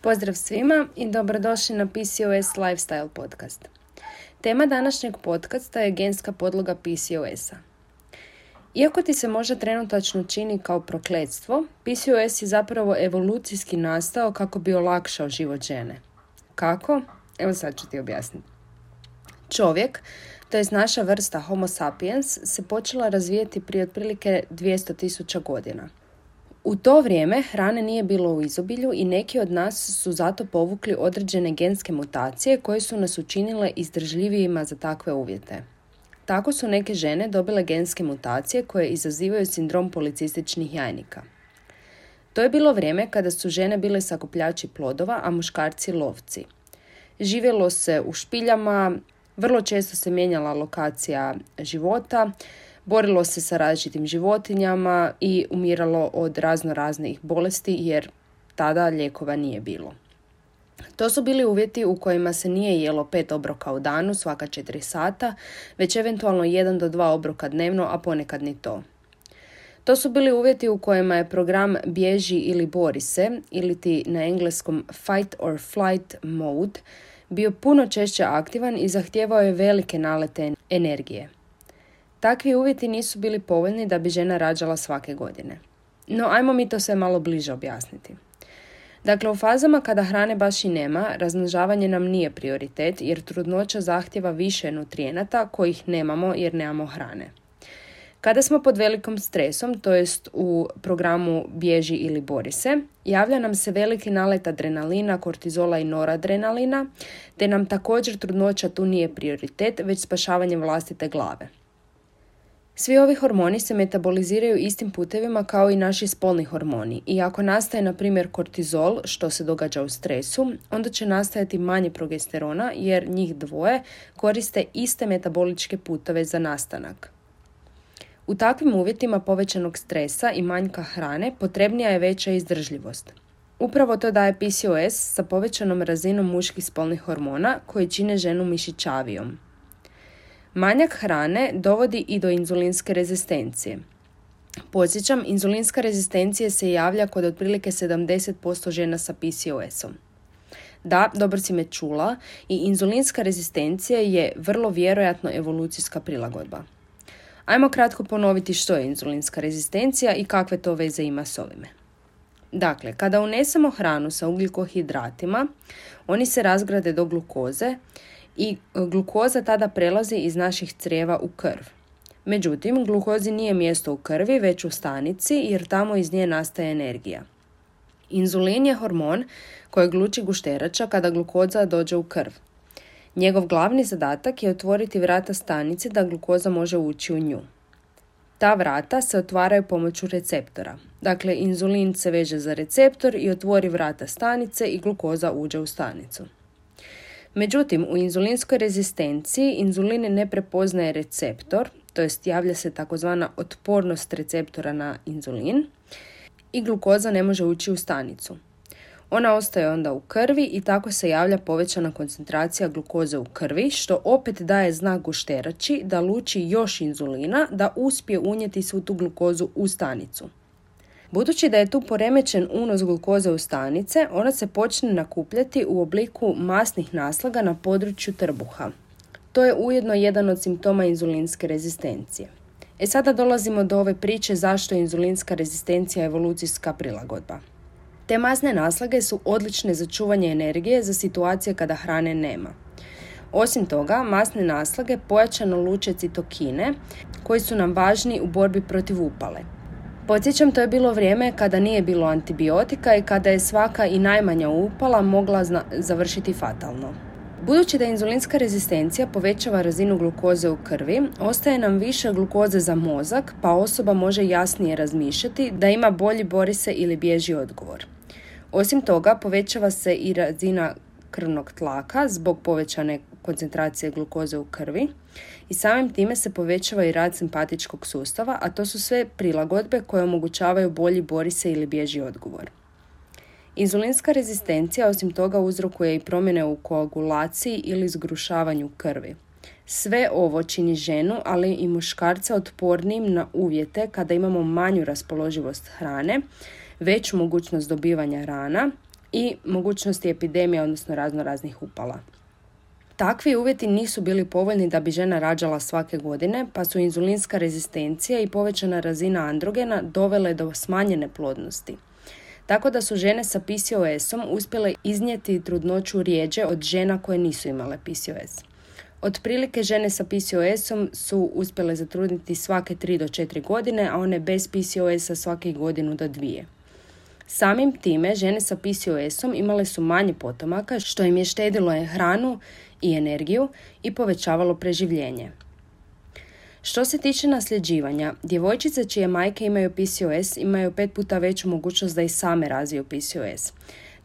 Pozdrav svima i dobrodošli na PCOS Lifestyle podcast. Tema današnjeg podcasta je genska podloga PCOS-a. Iako ti se možda trenutačno čini kao prokletstvo, PCOS je zapravo evolucijski nastao kako bi olakšao život žene. Kako? Evo sad ću ti objasniti. Čovjek, to je naša vrsta Homo sapiens, se počela razvijeti prije otprilike 200.000 godina – u to vrijeme hrane nije bilo u izobilju i neki od nas su zato povukli određene genske mutacije koje su nas učinile izdržljivijima za takve uvjete. Tako su neke žene dobile genske mutacije koje izazivaju sindrom policističnih jajnika. To je bilo vrijeme kada su žene bile sakupljači plodova, a muškarci lovci. Živjelo se u špiljama, vrlo često se mijenjala lokacija života, borilo se sa različitim životinjama i umiralo od razno raznih bolesti jer tada lijekova nije bilo. To su bili uvjeti u kojima se nije jelo pet obroka u danu svaka četiri sata, već eventualno jedan do dva obroka dnevno, a ponekad ni to. To su bili uvjeti u kojima je program bježi ili bori se, ili ti na engleskom fight or flight mode, bio puno češće aktivan i zahtijevao je velike nalete energije. Takvi uvjeti nisu bili povoljni da bi žena rađala svake godine. No, ajmo mi to sve malo bliže objasniti. Dakle, u fazama kada hrane baš i nema, razmnožavanje nam nije prioritet jer trudnoća zahtjeva više nutrijenata kojih nemamo jer nemamo hrane. Kada smo pod velikom stresom, to jest u programu bježi ili bori se, javlja nam se veliki nalet adrenalina, kortizola i noradrenalina, te nam također trudnoća tu nije prioritet, već spašavanje vlastite glave. Svi ovi hormoni se metaboliziraju istim putevima kao i naši spolni hormoni i ako nastaje na primjer kortizol, što se događa u stresu, onda će nastajati manje progesterona jer njih dvoje koriste iste metaboličke putove za nastanak. U takvim uvjetima povećanog stresa i manjka hrane potrebnija je veća izdržljivost. Upravo to daje PCOS sa povećanom razinom muških spolnih hormona koji čine ženu mišićavijom. Manjak hrane dovodi i do inzulinske rezistencije. Podsjećam, inzulinska rezistencija se javlja kod otprilike 70% žena sa PCOS-om. Da, dobro si me čula i inzulinska rezistencija je vrlo vjerojatno evolucijska prilagodba. Ajmo kratko ponoviti što je inzulinska rezistencija i kakve to veze ima s ovime. Dakle, kada unesemo hranu sa ugljikohidratima, oni se razgrade do glukoze i e, glukoza tada prelazi iz naših crijeva u krv. Međutim, glukozi nije mjesto u krvi, već u stanici jer tamo iz nje nastaje energija. Inzulin je hormon koji gluči gušterača kada glukoza dođe u krv. Njegov glavni zadatak je otvoriti vrata stanice da glukoza može ući u nju. Ta vrata se otvaraju pomoću receptora. Dakle, inzulin se veže za receptor i otvori vrata stanice i glukoza uđe u stanicu. Međutim, u inzulinskoj rezistenciji inzulin ne prepoznaje receptor, to jest javlja se takozvana otpornost receptora na inzulin i glukoza ne može ući u stanicu. Ona ostaje onda u krvi i tako se javlja povećana koncentracija glukoze u krvi, što opet daje znak gušterači da luči još inzulina da uspije unijeti svu tu glukozu u stanicu. Budući da je tu poremećen unos glukoze u stanice, ona se počne nakupljati u obliku masnih naslaga na području trbuha. To je ujedno jedan od simptoma inzulinske rezistencije. E sada dolazimo do ove priče zašto je inzulinska rezistencija evolucijska prilagodba. Te masne naslage su odlične za čuvanje energije za situacije kada hrane nema. Osim toga, masne naslage pojačano luče citokine koji su nam važni u borbi protiv upale. Podsjećam, to je bilo vrijeme kada nije bilo antibiotika i kada je svaka i najmanja upala mogla završiti fatalno. Budući da inzulinska rezistencija povećava razinu glukoze u krvi, ostaje nam više glukoze za mozak, pa osoba može jasnije razmišljati da ima bolji bori se ili bježi odgovor. Osim toga, povećava se i razina krvnog tlaka zbog povećane koncentracije glukoze u krvi i samim time se povećava i rad simpatičkog sustava, a to su sve prilagodbe koje omogućavaju bolji bori se ili bježi odgovor. Inzulinska rezistencija osim toga uzrokuje i promjene u koagulaciji ili zgrušavanju krvi. Sve ovo čini ženu, ali i muškarca otpornim na uvjete kada imamo manju raspoloživost hrane, veću mogućnost dobivanja rana i mogućnosti epidemije, odnosno razno raznih upala. Takvi uvjeti nisu bili povoljni da bi žena rađala svake godine, pa su inzulinska rezistencija i povećana razina androgena dovele do smanjene plodnosti. Tako da su žene sa PCOS-om uspjele iznijeti trudnoću rijeđe od žena koje nisu imale PCOS. Otprilike žene sa PCOS-om su uspjele zatrudniti svake 3 do 4 godine, a one bez PCOS-a svake godinu do dvije. Samim time žene sa PCOS-om imale su manje potomaka što im je štedilo je hranu i energiju i povećavalo preživljenje. Što se tiče nasljeđivanja, djevojčice čije majke imaju PCOS imaju pet puta veću mogućnost da i same razviju PCOS.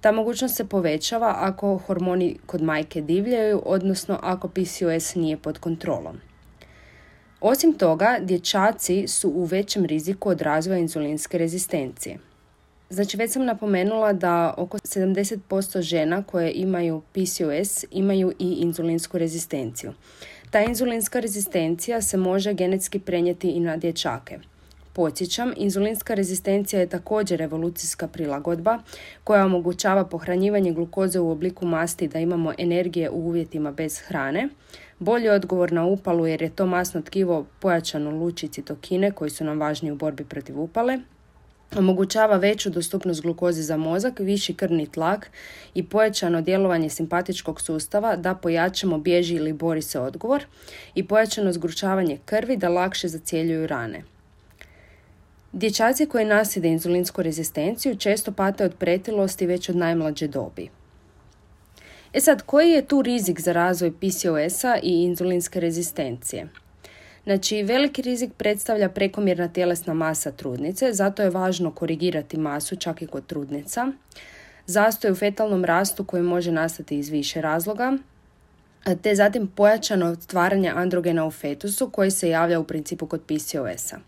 Ta mogućnost se povećava ako hormoni kod majke divljaju, odnosno ako PCOS nije pod kontrolom. Osim toga, dječaci su u većem riziku od razvoja inzulinske rezistencije. Znači već sam napomenula da oko 70% žena koje imaju PCOS imaju i inzulinsku rezistenciju. Ta inzulinska rezistencija se može genetski prenijeti i na dječake. Podsjećam, inzulinska rezistencija je također evolucijska prilagodba koja omogućava pohranjivanje glukoze u obliku masti da imamo energije u uvjetima bez hrane, bolji odgovor na upalu jer je to masno tkivo pojačano luči citokine koji su nam važni u borbi protiv upale, omogućava veću dostupnost glukoze za mozak, viši krvni tlak i pojačano djelovanje simpatičkog sustava da pojačamo bježi ili bori se odgovor i pojačano zgručavanje krvi da lakše zacjeljuju rane. Dječaci koji naside inzulinsku rezistenciju često pate od pretilosti već od najmlađe dobi. E sad, koji je tu rizik za razvoj PCOS-a i inzulinske rezistencije? Znači, veliki rizik predstavlja prekomjerna tjelesna masa trudnice, zato je važno korigirati masu čak i kod trudnica. Zastoj u fetalnom rastu koji može nastati iz više razloga, te zatim pojačano stvaranje androgena u fetusu koji se javlja u principu kod PCOS-a.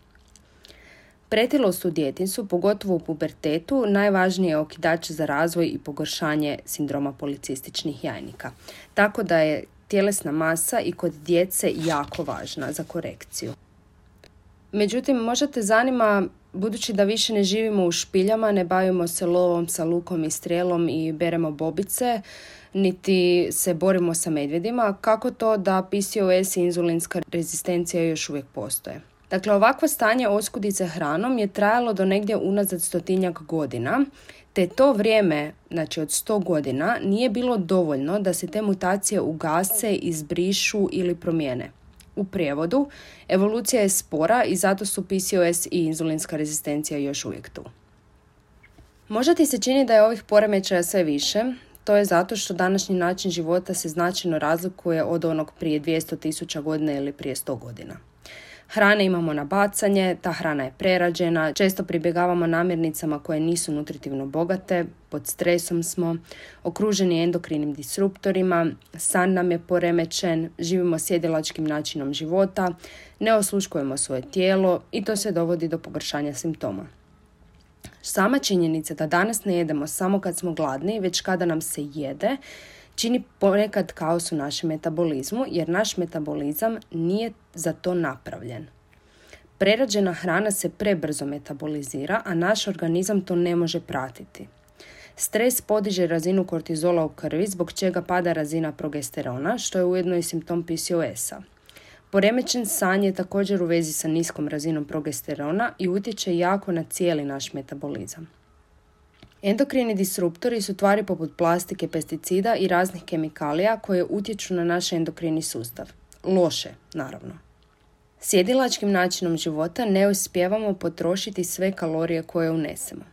Pretilost u djetinsu, pogotovo u pubertetu, najvažniji je okidač za razvoj i pogoršanje sindroma policističnih jajnika. Tako da je tjelesna masa i kod djece jako važna za korekciju. Međutim, možda te zanima, budući da više ne živimo u špiljama, ne bavimo se lovom sa lukom i strijelom i beremo bobice, niti se borimo sa medvjedima, kako to da PCOS i inzulinska rezistencija još uvijek postoje? Dakle, ovakvo stanje oskudice hranom je trajalo do negdje unazad stotinjak godina, te to vrijeme, znači od sto godina, nije bilo dovoljno da se te mutacije ugase, izbrišu ili promijene. U prijevodu, evolucija je spora i zato su PCOS i inzulinska rezistencija još uvijek tu. Možda ti se čini da je ovih poremećaja sve više, to je zato što današnji način života se značajno razlikuje od onog prije 200.000 godina ili prije 100 godina. Hrane imamo na bacanje, ta hrana je prerađena, često pribjegavamo namirnicama koje nisu nutritivno bogate, pod stresom smo, okruženi endokrinim disruptorima, san nam je poremećen, živimo sjedilačkim načinom života, ne osluškujemo svoje tijelo i to se dovodi do pogoršanja simptoma. Sama činjenica da danas ne jedemo samo kad smo gladni, već kada nam se jede, čini ponekad kaos u našem metabolizmu jer naš metabolizam nije za to napravljen. Prerađena hrana se prebrzo metabolizira, a naš organizam to ne može pratiti. Stres podiže razinu kortizola u krvi, zbog čega pada razina progesterona, što je ujedno i simptom PCOS-a. Poremećen san je također u vezi sa niskom razinom progesterona i utječe jako na cijeli naš metabolizam. Endokrini disruptori su tvari poput plastike, pesticida i raznih kemikalija koje utječu na naš endokrini sustav. Loše, naravno. Sjedilačkim načinom života ne uspijevamo potrošiti sve kalorije koje unesemo.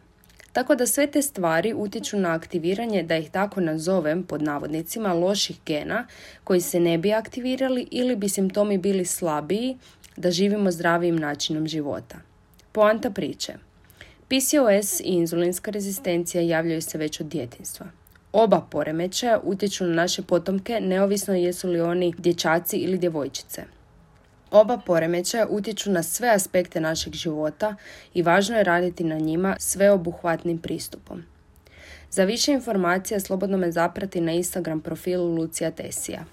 Tako da sve te stvari utječu na aktiviranje, da ih tako nazovem pod navodnicima, loših gena koji se ne bi aktivirali ili bi simptomi bili slabiji da živimo zdravijim načinom života. Poanta priče – PCOS i inzulinska rezistencija javljaju se već od djetinstva. Oba poremećaja utječu na naše potomke neovisno jesu li oni dječaci ili djevojčice. Oba poremećaja utječu na sve aspekte našeg života i važno je raditi na njima sveobuhvatnim pristupom. Za više informacija slobodno me zaprati na Instagram profilu Lucija Tesija.